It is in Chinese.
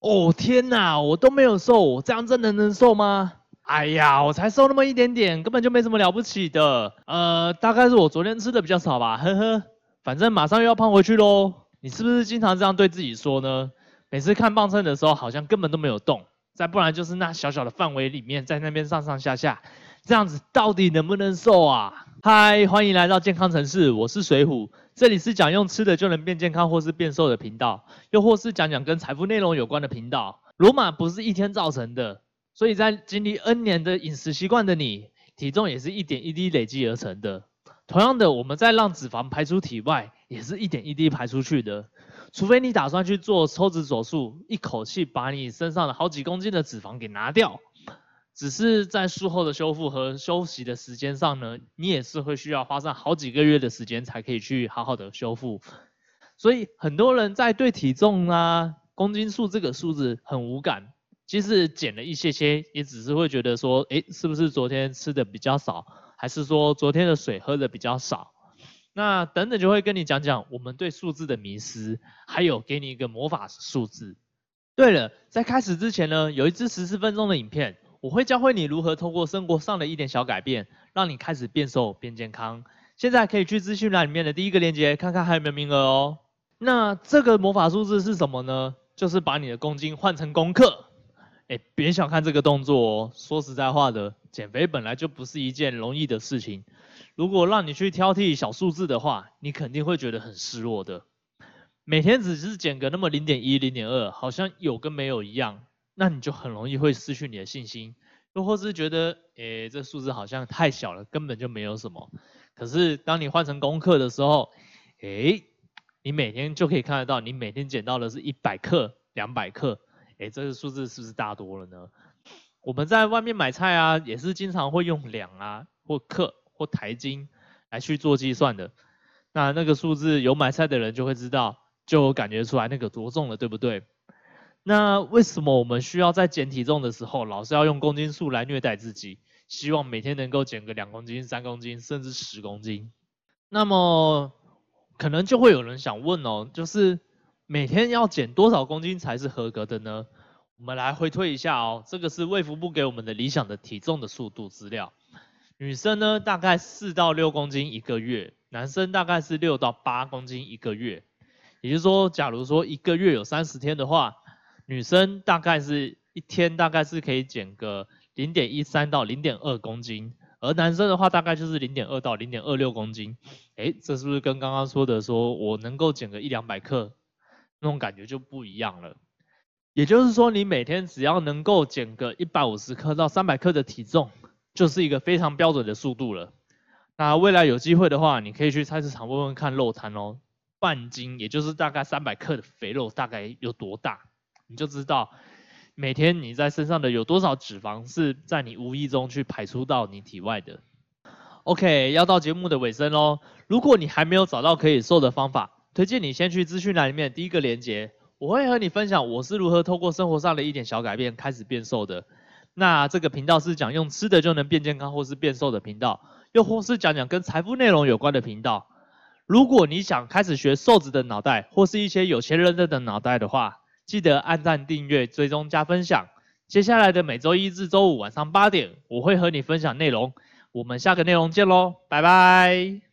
哦天哪，我都没有瘦，这样真的能瘦吗？哎呀，我才瘦那么一点点，根本就没什么了不起的。呃，大概是我昨天吃的比较少吧，呵呵。反正马上又要胖回去喽。你是不是经常这样对自己说呢？每次看磅秤的时候，好像根本都没有动。再不然就是那小小的范围里面，在那边上上下下，这样子到底能不能瘦啊？嗨，欢迎来到健康城市，我是水虎，这里是讲用吃的就能变健康或是变瘦的频道，又或是讲讲跟财富内容有关的频道。罗马不是一天造成的。所以在经历 N 年的饮食习惯的你，体重也是一点一滴累积而成的。同样的，我们在让脂肪排出体外，也是一点一滴排出去的。除非你打算去做抽脂手术，一口气把你身上的好几公斤的脂肪给拿掉，只是在术后的修复和休息的时间上呢，你也是会需要花上好几个月的时间才可以去好好的修复。所以很多人在对体重啊、公斤数这个数字很无感。即使减了一些些，也只是会觉得说，哎，是不是昨天吃的比较少，还是说昨天的水喝的比较少？那等等就会跟你讲讲我们对数字的迷失，还有给你一个魔法数字。对了，在开始之前呢，有一支十四分钟的影片，我会教会你如何通过生活上的一点小改变，让你开始变瘦变健康。现在可以去资讯栏里面的第一个链接，看看还有没有名额哦。那这个魔法数字是什么呢？就是把你的公斤换成公克。哎，别小看这个动作哦。说实在话的，减肥本来就不是一件容易的事情。如果让你去挑剔小数字的话，你肯定会觉得很失落的。每天只是减个那么零点一、零点二，好像有跟没有一样，那你就很容易会失去你的信心，又或是觉得，哎，这数字好像太小了，根本就没有什么。可是当你换成功课的时候，哎，你每天就可以看得到，你每天捡到的是一百克、两百克。哎，这个数字是不是大多了呢？我们在外面买菜啊，也是经常会用两啊，或克或台斤来去做计算的。那那个数字有买菜的人就会知道，就感觉出来那个多重了，对不对？那为什么我们需要在减体重的时候，老是要用公斤数来虐待自己，希望每天能够减个两公斤、三公斤，甚至十公斤？那么可能就会有人想问哦，就是。每天要减多少公斤才是合格的呢？我们来回推一下哦，这个是卫福部给我们的理想的体重的速度资料。女生呢大概四到六公斤一个月，男生大概是六到八公斤一个月。也就是说，假如说一个月有三十天的话，女生大概是一天大概是可以减个零点一三到零点二公斤，而男生的话大概就是零点二到零点二六公斤。诶，这是不是跟刚刚说的说我能够减个一两百克？那种感觉就不一样了，也就是说，你每天只要能够减个一百五十克到三百克的体重，就是一个非常标准的速度了。那未来有机会的话，你可以去菜市场问问看肉摊哦，半斤也就是大概三百克的肥肉大概有多大，你就知道每天你在身上的有多少脂肪是在你无意中去排出到你体外的。OK，要到节目的尾声喽，如果你还没有找到可以瘦的方法。推荐你先去资讯栏里面第一个链接，我会和你分享我是如何透过生活上的一点小改变开始变瘦的。那这个频道是讲用吃的就能变健康或是变瘦的频道，又或是讲讲跟财富内容有关的频道。如果你想开始学瘦子的脑袋，或是一些有钱人的脑袋的话，记得按赞、订阅、追踪、加分享。接下来的每周一至周五晚上八点，我会和你分享内容。我们下个内容见喽，拜拜。